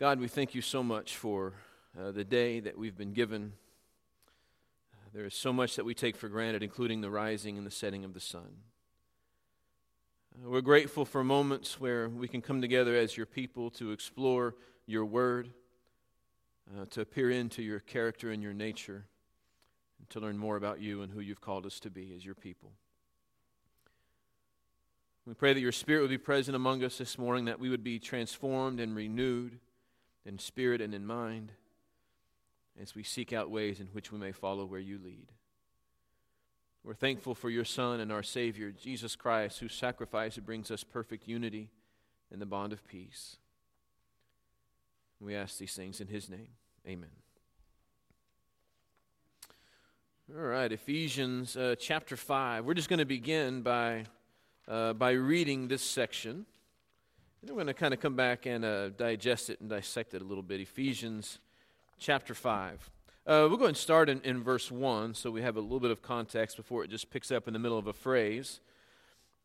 God, we thank you so much for uh, the day that we've been given. There is so much that we take for granted, including the rising and the setting of the sun. Uh, we're grateful for moments where we can come together as your people to explore your word, uh, to peer into your character and your nature, and to learn more about you and who you've called us to be as your people. We pray that your Spirit would be present among us this morning, that we would be transformed and renewed in spirit and in mind as we seek out ways in which we may follow where you lead. We're thankful for your Son and our Savior, Jesus Christ, whose sacrifice brings us perfect unity in the bond of peace. We ask these things in his name. Amen. All right, Ephesians uh, chapter 5. We're just going to begin by uh, by reading this section. And we're going to kind of come back and uh, digest it and dissect it a little bit. Ephesians chapter 5. Uh, we'll go and start in, in verse 1 so we have a little bit of context before it just picks up in the middle of a phrase.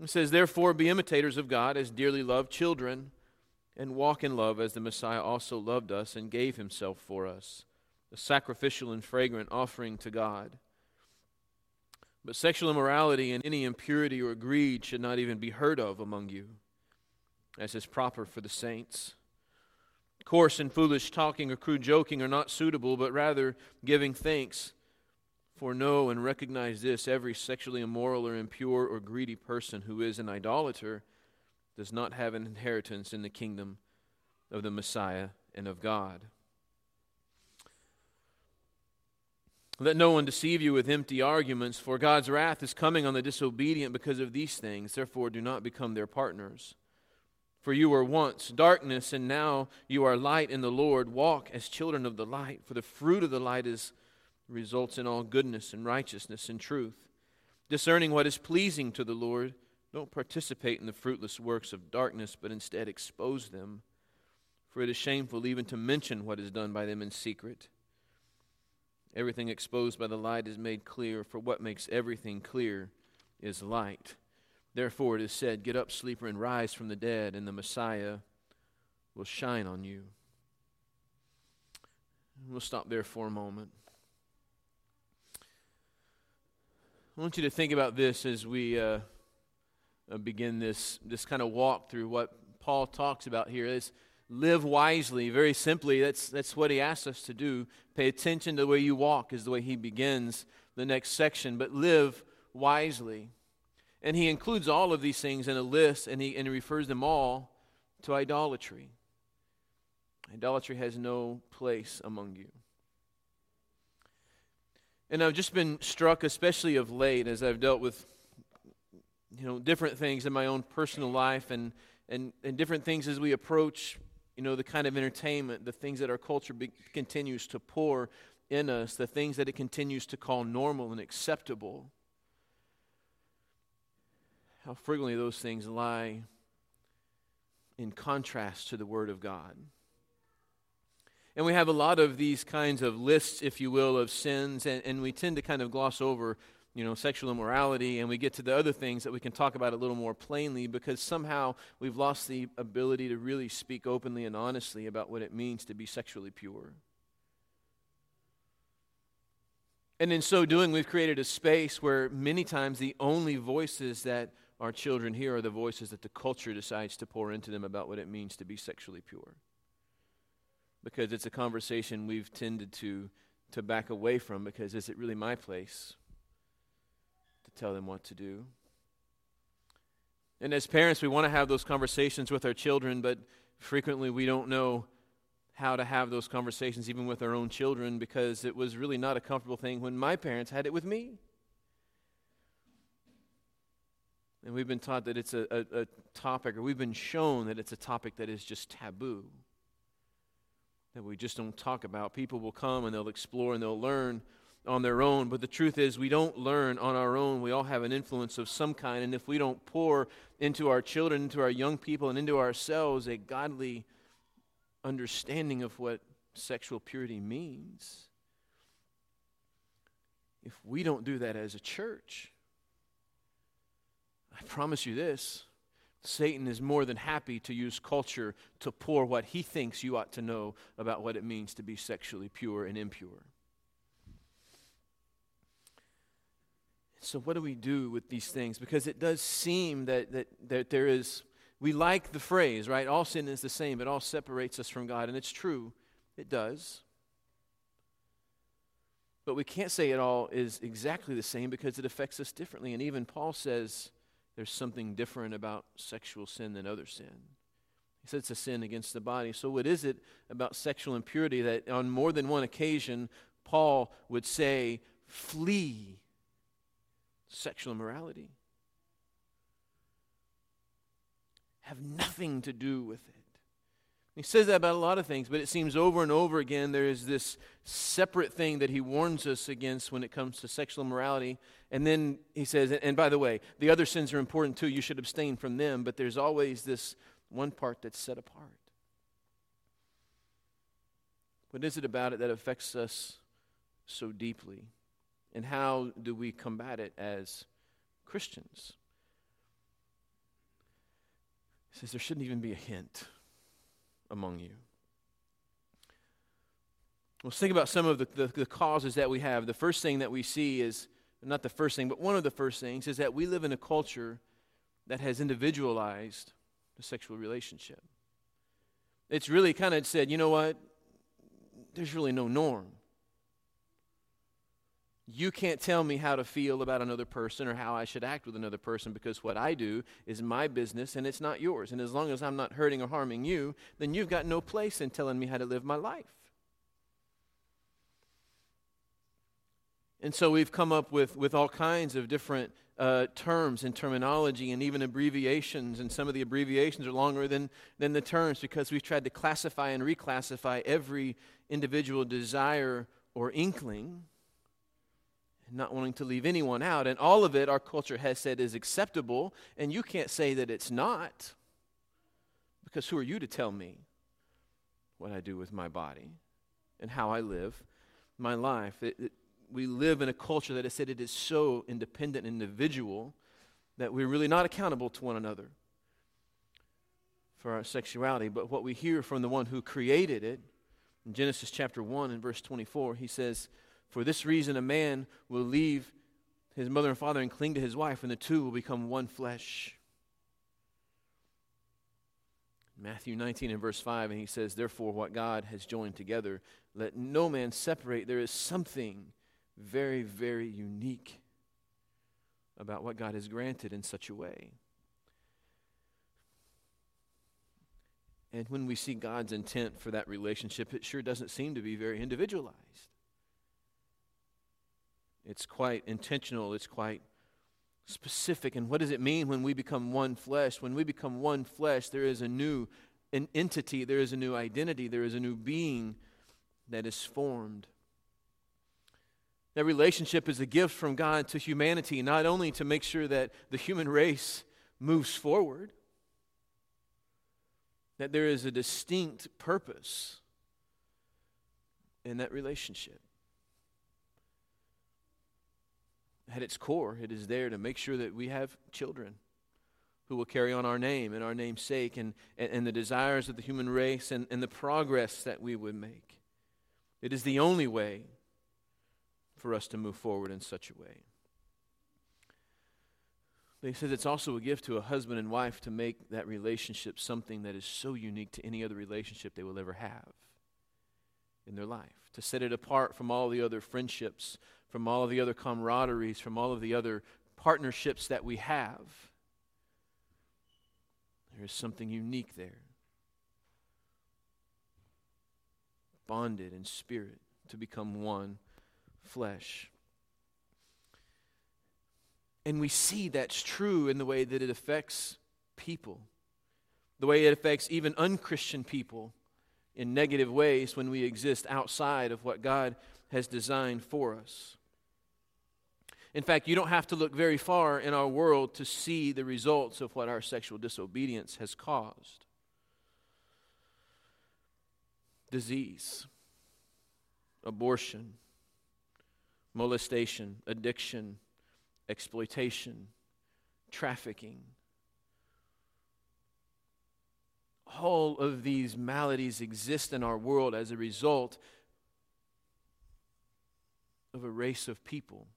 It says, Therefore, be imitators of God as dearly loved children, and walk in love as the Messiah also loved us and gave himself for us, a sacrificial and fragrant offering to God. But sexual immorality and any impurity or greed should not even be heard of among you, as is proper for the saints. Coarse and foolish talking or crude joking are not suitable, but rather giving thanks. For know and recognize this every sexually immoral or impure or greedy person who is an idolater does not have an inheritance in the kingdom of the Messiah and of God. Let no one deceive you with empty arguments, for God's wrath is coming on the disobedient because of these things. Therefore, do not become their partners. For you were once darkness, and now you are light in the Lord. Walk as children of the light, for the fruit of the light is, results in all goodness and righteousness and truth. Discerning what is pleasing to the Lord, don't participate in the fruitless works of darkness, but instead expose them. For it is shameful even to mention what is done by them in secret. Everything exposed by the light is made clear, for what makes everything clear is light. Therefore, it is said, Get up, sleeper, and rise from the dead, and the Messiah will shine on you. We'll stop there for a moment. I want you to think about this as we uh, uh begin this, this kind of walk through what Paul talks about here. It's, live wisely. Very simply, that's, that's what he asks us to do. Pay attention to the way you walk, is the way he begins the next section, but live wisely. And he includes all of these things in a list, and he, and he refers them all to idolatry. Idolatry has no place among you. And I've just been struck, especially of late, as I've dealt with you know different things in my own personal life and and, and different things as we approach you know, the kind of entertainment, the things that our culture be- continues to pour in us, the things that it continues to call normal and acceptable, how frequently those things lie in contrast to the Word of God. And we have a lot of these kinds of lists, if you will, of sins, and, and we tend to kind of gloss over you know, sexual immorality, and we get to the other things that we can talk about a little more plainly because somehow we've lost the ability to really speak openly and honestly about what it means to be sexually pure. And in so doing, we've created a space where many times the only voices that our children hear are the voices that the culture decides to pour into them about what it means to be sexually pure. Because it's a conversation we've tended to, to back away from because is it really my place? To tell them what to do. And as parents, we want to have those conversations with our children, but frequently we don't know how to have those conversations even with our own children because it was really not a comfortable thing when my parents had it with me. And we've been taught that it's a, a, a topic, or we've been shown that it's a topic that is just taboo, that we just don't talk about. People will come and they'll explore and they'll learn on their own. But the truth is, we don't learn on our own. We all have an influence of some kind. And if we don't pour into our children, into our young people, and into ourselves a godly understanding of what sexual purity means, if we don't do that as a church, I promise you this Satan is more than happy to use culture to pour what he thinks you ought to know about what it means to be sexually pure and impure. So, what do we do with these things? Because it does seem that, that, that there is, we like the phrase, right? All sin is the same, it all separates us from God. And it's true, it does. But we can't say it all is exactly the same because it affects us differently. And even Paul says there's something different about sexual sin than other sin. He says it's a sin against the body. So, what is it about sexual impurity that on more than one occasion Paul would say, flee sexual immorality? Have nothing to do with it. He says that about a lot of things, but it seems over and over again there is this separate thing that he warns us against when it comes to sexual immorality. And then he says, and by the way, the other sins are important too. You should abstain from them, but there's always this one part that's set apart. What is it about it that affects us so deeply? And how do we combat it as Christians? He says there shouldn't even be a hint among you. Let's think about some of the, the, the, causes that we have. The first thing that we see is, not the first thing, but one of the first things is that we live in a culture that has individualized the sexual relationship. It's really kind of said, you know what? There's really no norm. You can't tell me how to feel about another person or how I should act with another person because what I do is my business and it's not yours. And as long as I'm not hurting or harming you, then you've got no place in telling me how to live my life. And so we've come up with, with all kinds of different uh, terms and terminology and even abbreviations. And some of the abbreviations are longer than, than the terms because we've tried to classify and reclassify every individual desire or inkling not wanting to leave anyone out. And all of it, our culture has said, is acceptable. And you can't say that it's not. Because who are you to tell me what I do with my body and how I live my life? It, it, we live in a culture that has said it is so independent and individual that we're really not accountable to one another for our sexuality. But what we hear from the one who created it, in Genesis chapter 1 and verse 24, he says, for this reason, a man will leave his mother and father and cling to his wife, and the two will become one flesh. Matthew 19 and verse 5, and he says, Therefore, what God has joined together, let no man separate. There is something very, very unique about what God has granted in such a way. And when we see God's intent for that relationship, it sure doesn't seem to be very individualized. It's quite intentional, it's quite specific. And what does it mean when we become one flesh? When we become one flesh, there is a new an entity, there is a new identity, there is a new being that is formed. That relationship is a gift from God to humanity, not only to make sure that the human race moves forward, that there is a distinct purpose in that relationship. At its core, it is there to make sure that we have children who will carry on our name and our namesake and, and, and, the desires of the human race and, and the progress that we would make. It is the only way for us to move forward in such a way. But he says it's also a gift to a husband and wife to make that relationship something that is so unique to any other relationship they will ever have in their life, to set it apart from all the other friendships from all of the other camaraderies, from all of the other partnerships that we have. There is something unique there. Bonded in spirit to become one flesh. And we see that's true in the way that it affects people, the way it affects even unchristian people in negative ways when we exist outside of what God has designed for us. In fact, you don't have to look very far in our world to see the results of what our sexual disobedience has caused disease, abortion, molestation, addiction, exploitation, trafficking, all of these maladies exist in our world as a result of a race of people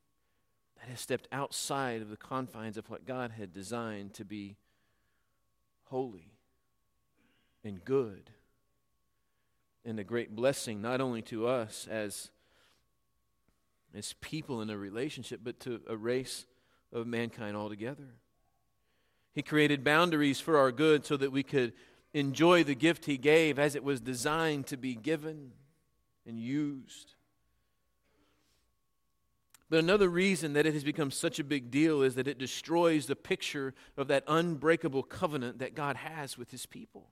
that has stepped outside of the confines of what God had designed to be holy and good and a great blessing not only to us as as people in a relationship but to a race of mankind altogether. He created boundaries for our good so that we could enjoy the gift He gave as it was designed to be given and used. But another reason that it has become such a big deal is that it destroys the picture of that unbreakable covenant that God has with His people.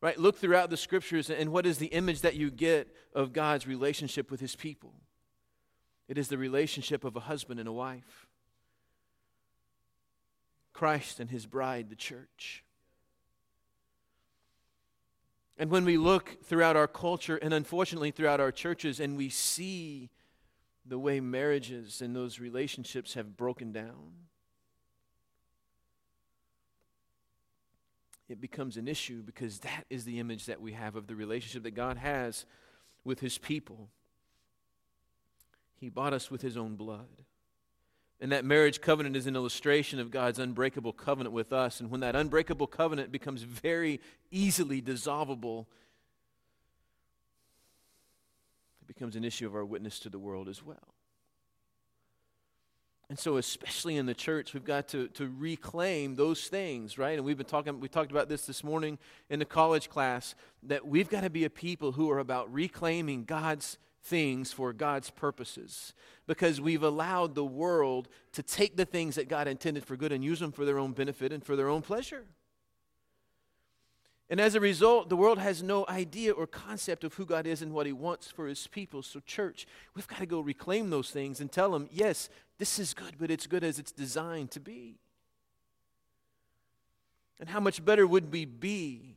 Right? Look throughout the scriptures, and what is the image that you get of God's relationship with His people? It is the relationship of a husband and a wife. Christ and his bride, the church. And when we look throughout our culture and unfortunately throughout our churches and we see the way marriages and those relationships have broken down, it becomes an issue because that is the image that we have of the relationship that God has with his people. He bought us with his own blood. And that marriage covenant is an illustration of God's unbreakable covenant with us. And when that unbreakable covenant becomes very easily dissolvable, it becomes an issue of our witness to the world as well. And so, especially in the church, we've got to, to reclaim those things, right? And we've been talking, we talked about this this morning in the college class, that we've got to be a people who are about reclaiming God's things for God's purposes because we've allowed the world to take the things that God intended for good and use them for their own benefit and for their own pleasure. And as a result, the world has no idea or concept of who God is and what He wants for His people. So, church, we've got to go reclaim those things and tell them, yes, this is good, but it's good as it's designed to be. And how much better would we be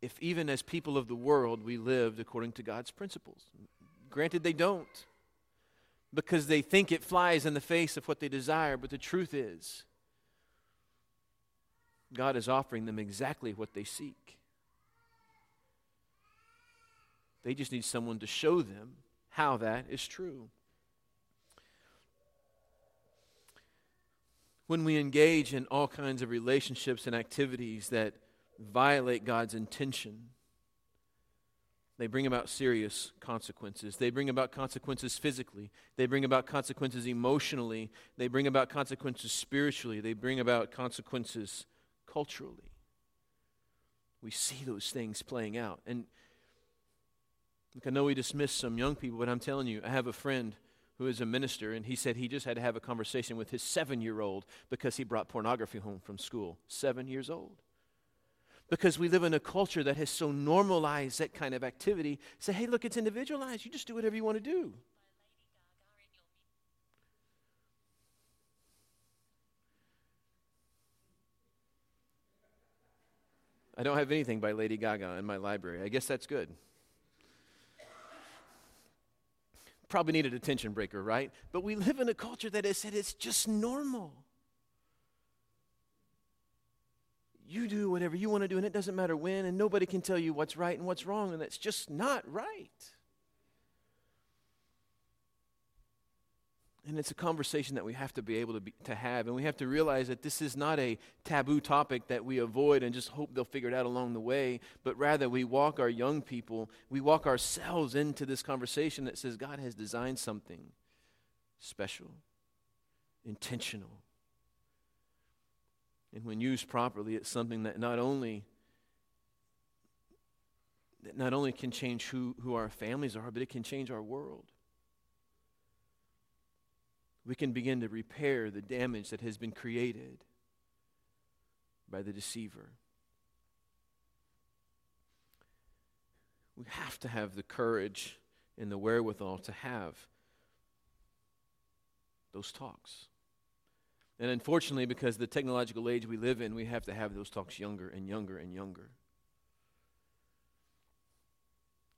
if even as people of the world we lived according to God's principles. Granted, they don't, because they think it flies in the face of what they desire, but the truth is, God is offering them exactly what they seek. They just need someone to show them how that is true. When we engage in all kinds of relationships and activities that violate God's intention, they bring about serious consequences. They bring about consequences physically. They bring about consequences emotionally. They bring about consequences spiritually. They bring about consequences culturally. We see those things playing out. And look, I know we dismiss some young people, but I'm telling you, I have a friend who is a minister, and he said he just had to have a conversation with his seven year old because he brought pornography home from school. Seven years old because we live in a culture that has so normalized that kind of activity. Say, hey, look, it's individualized. You just do whatever you want to do. I don't have anything by Lady Gaga in my library. I guess that's good. Probably needed a tension breaker, right? But we live in a culture that has said it's just normal. You do whatever you want to do, and it doesn't matter when, and nobody can tell you what's right and what's wrong, and that's just not right. And it's a conversation that we have to be able to, be, to have, and we have to realize that this is not a taboo topic that we avoid and just hope they'll figure it out along the way, but rather we walk our young people, we walk ourselves into this conversation that says God has designed something special, intentional, and when used properly, it's something that not only that not only can change who, who our families are, but it can change our world. We can begin to repair the damage that has been created by the deceiver. We have to have the courage and the wherewithal to have those talks. And unfortunately, because the technological age we live in, we have to have those talks younger and younger and younger.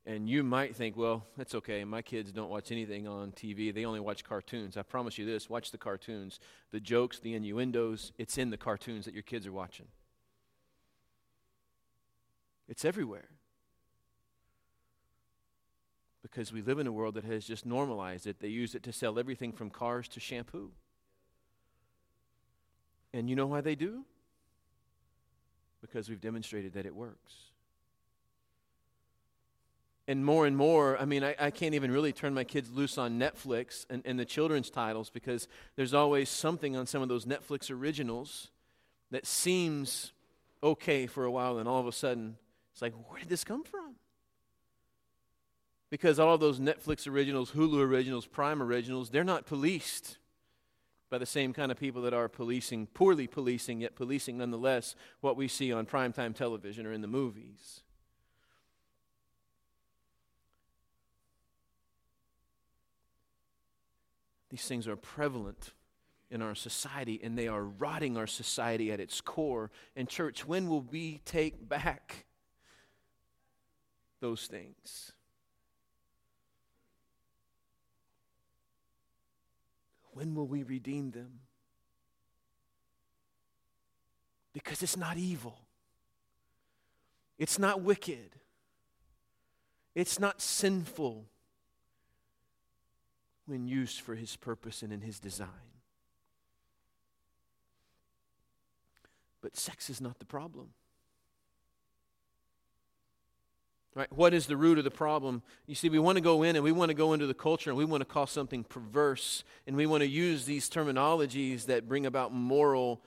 And you might think, well, that's okay. My kids don't watch anything on TV. They only watch cartoons. I promise you this watch the cartoons. The jokes, the innuendos, it's in the cartoons that your kids are watching. It's everywhere. Because we live in a world that has just normalized it. They use it to sell everything from cars to shampoo. And you know why they do? Because we've demonstrated that it works. And more and more, I mean, I, I, can't even really turn my kids loose on Netflix and, and the children's titles because there's always something on some of those Netflix originals that seems okay for a while, and all of a sudden, it's like, where did this come from? Because all of those Netflix originals, Hulu originals, Prime originals, they're not policed by the same kind of people that are policing, poorly policing, yet policing nonetheless what we see on primetime television or in the movies. These things are prevalent in our society and they are rotting our society at its core. And, church, when will we take back those things? When will we redeem them? Because it's not evil, it's not wicked, it's not sinful when used for His purpose and in His design. But sex is not the problem. Right? What is the root of the problem? You see, we want to go in and we want to go into the culture and we want to call something perverse and we want to use these terminologies that bring about moral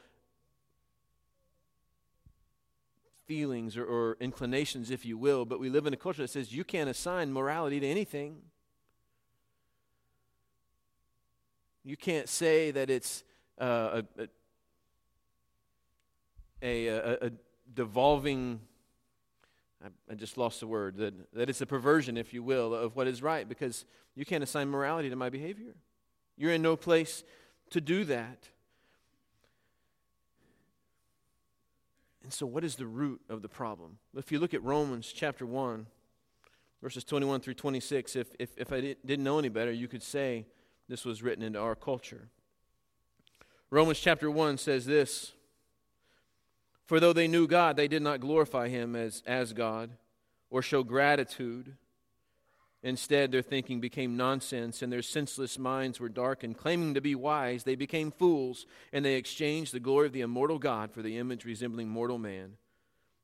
feelings or, or inclinations, if you will. But we live in a culture that says you can't assign morality to anything. You can't say that it's uh, a, a, a, a devolving I, just lost the word, that, that it's a perversion, if you will, of what is right, because you can't assign morality to my behavior. You're in no place to do that. And so, what is the root of the problem? If you look at Romans chapter 1, verses 21 through 26, if, if, if I didn't know any better, you could say this was written into our culture. Romans chapter 1 says this for though they knew God, they did not glorify him as, as God or show gratitude. Instead, their thinking became nonsense, and their senseless minds were darkened. Claiming to be wise, they became fools, and they exchanged the glory of the immortal God for the image resembling mortal man,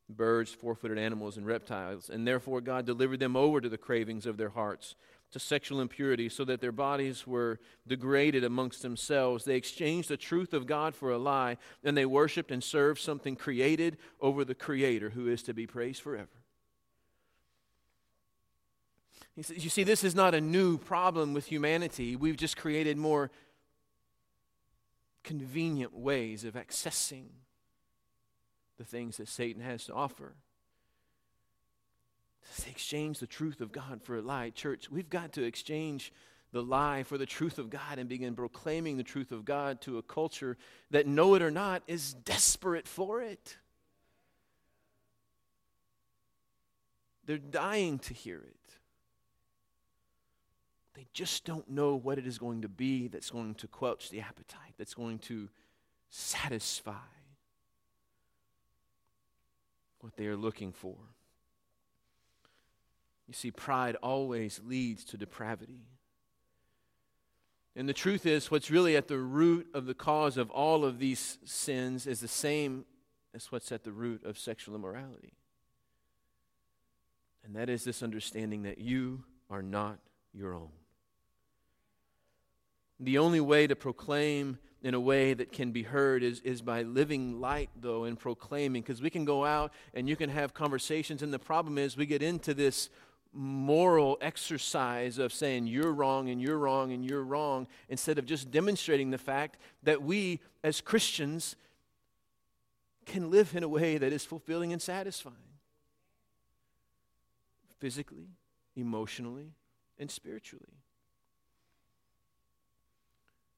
birds, four footed animals, and reptiles. And therefore, God delivered them over to the cravings of their hearts to sexual impurity so that their bodies were degraded amongst themselves. They exchanged the truth of God for a lie, and they worshiped and served something created over the Creator who is to be praised forever. He says, You see, this is not a new problem with humanity. We've just created more convenient ways of accessing the things that Satan has to offer. They exchange the truth of God for a lie. Church, we've got to exchange the lie for the truth of God and begin proclaiming the truth of God to a culture that, know it or not, is desperate for it. They're dying to hear it. They just don't know what it is going to be that's going to quench the appetite, that's going to satisfy what they are looking for. You see, pride always leads to depravity. And the truth is, what's really at the root of the cause of all of these sins is the same as what's at the root of sexual immorality. And that is this understanding that you are not your own. The only way to proclaim in a way that can be heard is, is by living light, though, and proclaiming. Because we can go out and you can have conversations, and the problem is we get into this moral exercise of saying you're wrong and you're wrong and you're wrong instead of just demonstrating the fact that we as Christians can live in a way that is fulfilling and satisfying physically, emotionally, and spiritually.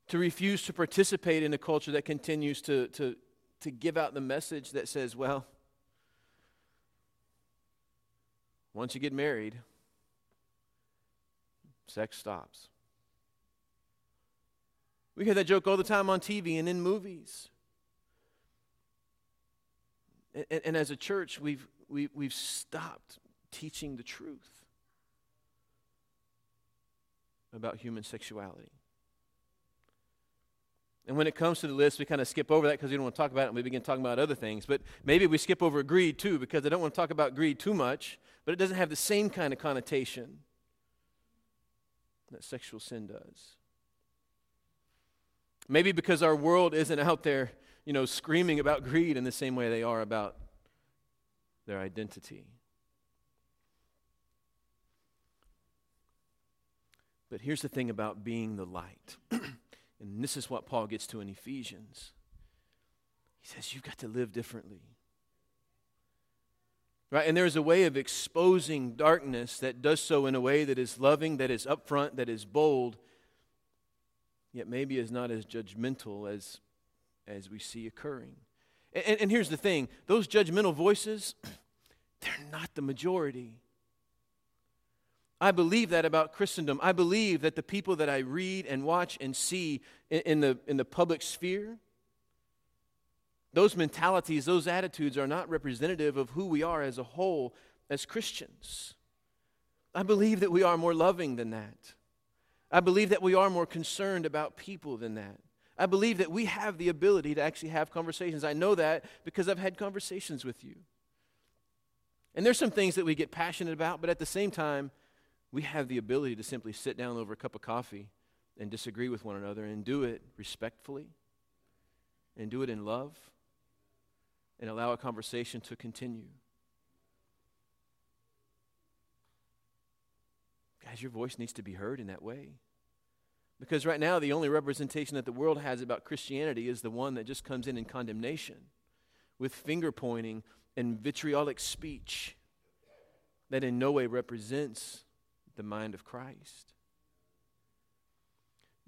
To refuse to participate in a culture that continues to, to, to give out the message that says, well, once you get married, sex stops. We hear that joke all the time on TV and in movies. And, and, as a church, we've, we, we've stopped teaching the truth about human sexuality. And when it comes to the list, we kind of skip over that because we don't want to talk about it and we begin talking about other things. But maybe we skip over greed too because I don't want to talk about greed too much, but it doesn't have the same kind of connotation that sexual sin does. Maybe because our world isn't out there, you know, screaming about greed in the same way they are about their identity. But here's the thing about being the light. and this is what Paul gets to in Ephesians. He says, You've got to live differently. Right? And there's a way of exposing darkness that does so in a way that is loving, that is upfront, that is bold, yet maybe is not as judgmental as, as we see occurring. And, and here's the thing those judgmental voices, they're not the majority. I believe that about Christendom. I believe that the people that I read and watch and see in, in, the, in the public sphere, those mentalities, those attitudes are not representative of who we are as a whole as Christians. I believe that we are more loving than that. I believe that we are more concerned about people than that. I believe that we have the ability to actually have conversations. I know that because I've had conversations with you. And there's some things that we get passionate about, but at the same time, we have the ability to simply sit down over a cup of coffee and disagree with one another and do it respectfully and do it in love and allow a conversation to continue. Guys, your voice needs to be heard in that way. Because right now, the only representation that the world has about Christianity is the one that just comes in in condemnation with finger pointing and vitriolic speech that in no way represents the mind of Christ.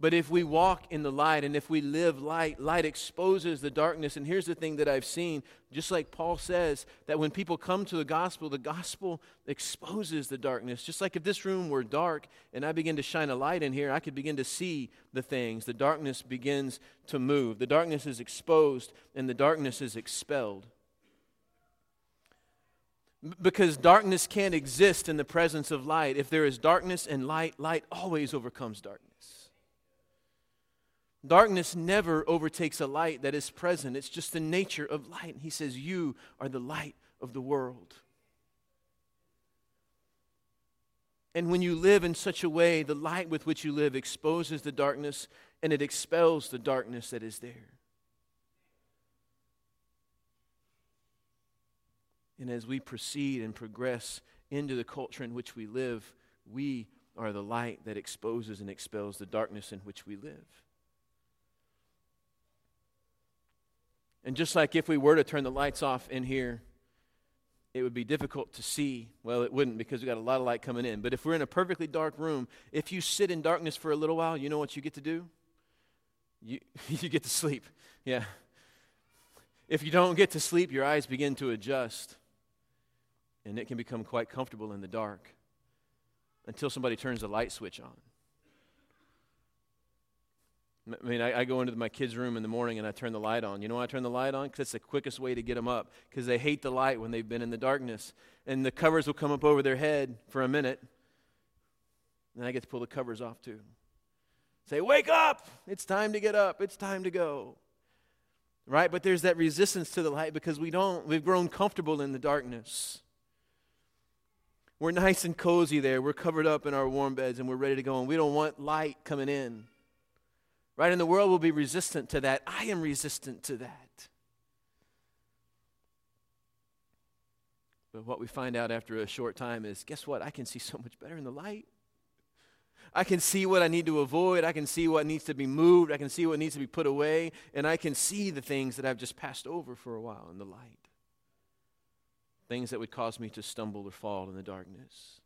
But if we walk in the light and if we live light, light exposes the darkness. And here's the thing that I've seen, just like Paul says, that when people come to the gospel, the gospel exposes the darkness. Just like if this room were dark and I begin to shine a light in here, I could begin to see the things. The darkness begins to move. The darkness is exposed and the darkness is expelled. Because darkness can't exist in the presence of light. If there is darkness and light, light always overcomes darkness. Darkness never overtakes a light that is present. It's just the nature of light. And he says, You are the light of the world. And when you live in such a way, the light with which you live exposes the darkness and it expels the darkness that is there. And as we proceed and progress into the culture in which we live, we are the light that exposes and expels the darkness in which we live. And just like if we were to turn the lights off in here, it would be difficult to see. Well, it wouldn't because we got a lot of light coming in. But if we're in a perfectly dark room, if you sit in darkness for a little while, you know what you get to do? You, you get to sleep. Yeah. If you don't get to sleep, your eyes begin to adjust. And it can become quite comfortable in the dark until somebody turns the light switch on. I mean, I, I, go into my kids' room in the morning and I turn the light on. You know why I turn the light on? Because it's the quickest way to get them up. Because they hate the light when they've been in the darkness. And the covers will come up over their head for a minute. And I get to pull the covers off too. Say, wake up! It's time to get up. It's time to go. Right? But there's that resistance to the light because we don't, we've grown comfortable in the darkness. We're nice and cozy there. We're covered up in our warm beds and we're ready to go. And we don't want light coming in. Right? And the world will be resistant to that. I am resistant to that. But what we find out after a short time is guess what? I can see so much better in the light. I can see what I need to avoid. I can see what needs to be moved. I can see what needs to be put away. And I can see the things that I've just passed over for a while in the light. Things that would cause me to stumble or fall in the darkness.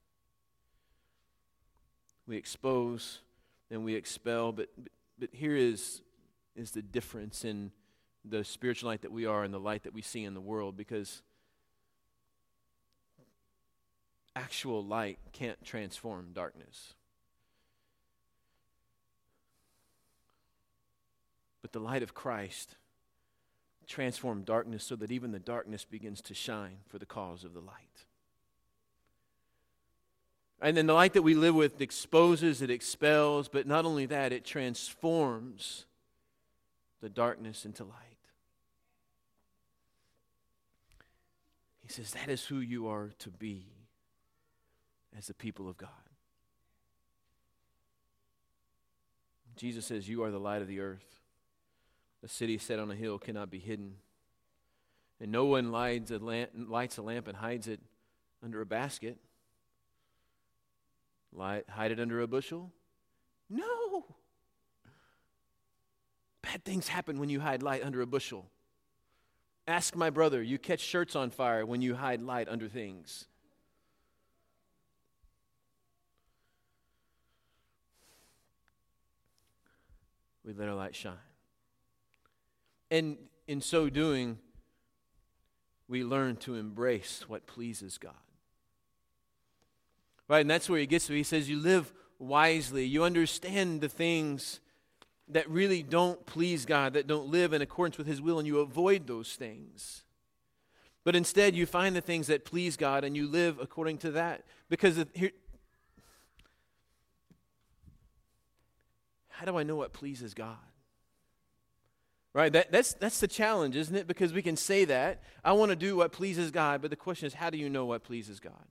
We expose and we expel, but, but here is, is the difference in the spiritual light that we are and the light that we see in the world because actual light can't transform darkness. But the light of Christ transform darkness so that even the darkness begins to shine for the cause of the light. And then the light that we live with exposes, it expels, but not only that, it transforms the darkness into light. He says, That is who you are to be as the people of God. Jesus says, You are the light of the earth. A city set on a hill cannot be hidden. And no one lights a lamp, and hides it under a basket. Light, hide it under a bushel? No. Bad things happen when you hide light under a bushel. Ask my brother. You catch shirts on fire when you hide light under things. We let our light shine. And in so doing, we learn to embrace what pleases God. Right? And that's where he gets to. He says, You live wisely. You understand the things that really don't please God, that don't live in accordance with his will, and you avoid those things. But instead, you find the things that please God and you live according to that. Because here, how do I know what pleases God? Right? That, that's, that's the challenge, isn't it? Because we can say that. I want to do what pleases God, but the question is, how do you know what pleases God?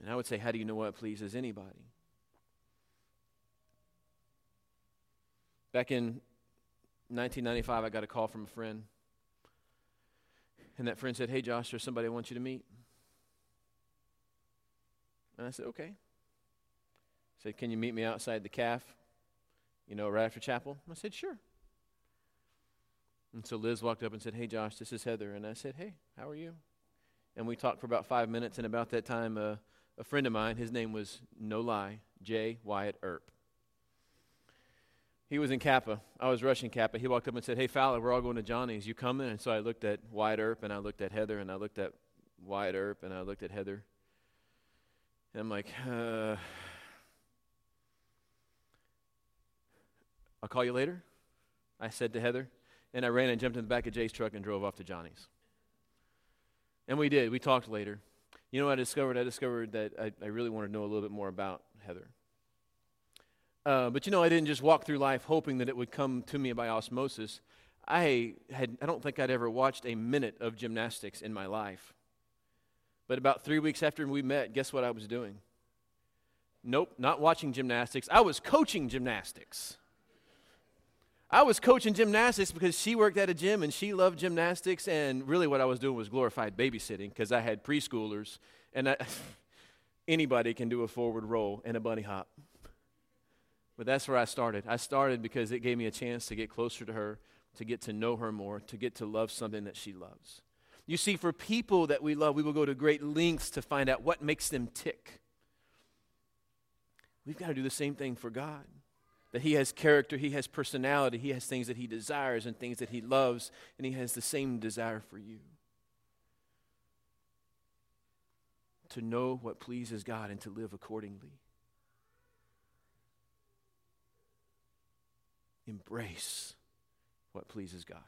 And I would say, how do you know what pleases anybody? Back in 1995, I got a call from a friend. And that friend said, Hey, Josh, there's somebody I want you to meet. And I said, Okay. He said, Can you meet me outside the calf, you know, right after chapel? I said, Sure. And so Liz walked up and said, Hey, Josh, this is Heather. And I said, Hey, how are you? And we talked for about five minutes. And about that time, uh, a friend of mine, his name was, no lie, J. Wyatt Earp. He was in Kappa. I was rushing Kappa. He walked up and said, Hey, Fowler, we're all going to Johnny's. You coming? And so I looked at Wyatt Earp, and I looked at Heather, and I looked at Wyatt Earp, and I looked at Heather. And I'm like, uh, I'll call you later, I said to Heather. And I ran and jumped in the back of Jay's truck and drove off to Johnny's. And we did. We talked later. You know what I discovered? I discovered that I, I really wanted to know a little bit more about Heather. Uh, but you know, I didn't just walk through life hoping that it would come to me by osmosis. I had I don't think I'd ever watched a minute of gymnastics in my life. But about three weeks after we met, guess what I was doing? Nope, not watching gymnastics. I was coaching gymnastics. I was coaching gymnastics because she worked at a gym and she loved gymnastics. And really, what I was doing was glorified babysitting because I had preschoolers. And I, anybody can do a forward roll and a bunny hop. But that's where I started. I started because it gave me a chance to get closer to her, to get to know her more, to get to love something that she loves. You see, for people that we love, we will go to great lengths to find out what makes them tick. We've got to do the same thing for God that he has character, he has personality, he has things that he desires and things that he loves, and he has the same desire for you. To know what pleases God and to live accordingly. Embrace what pleases God.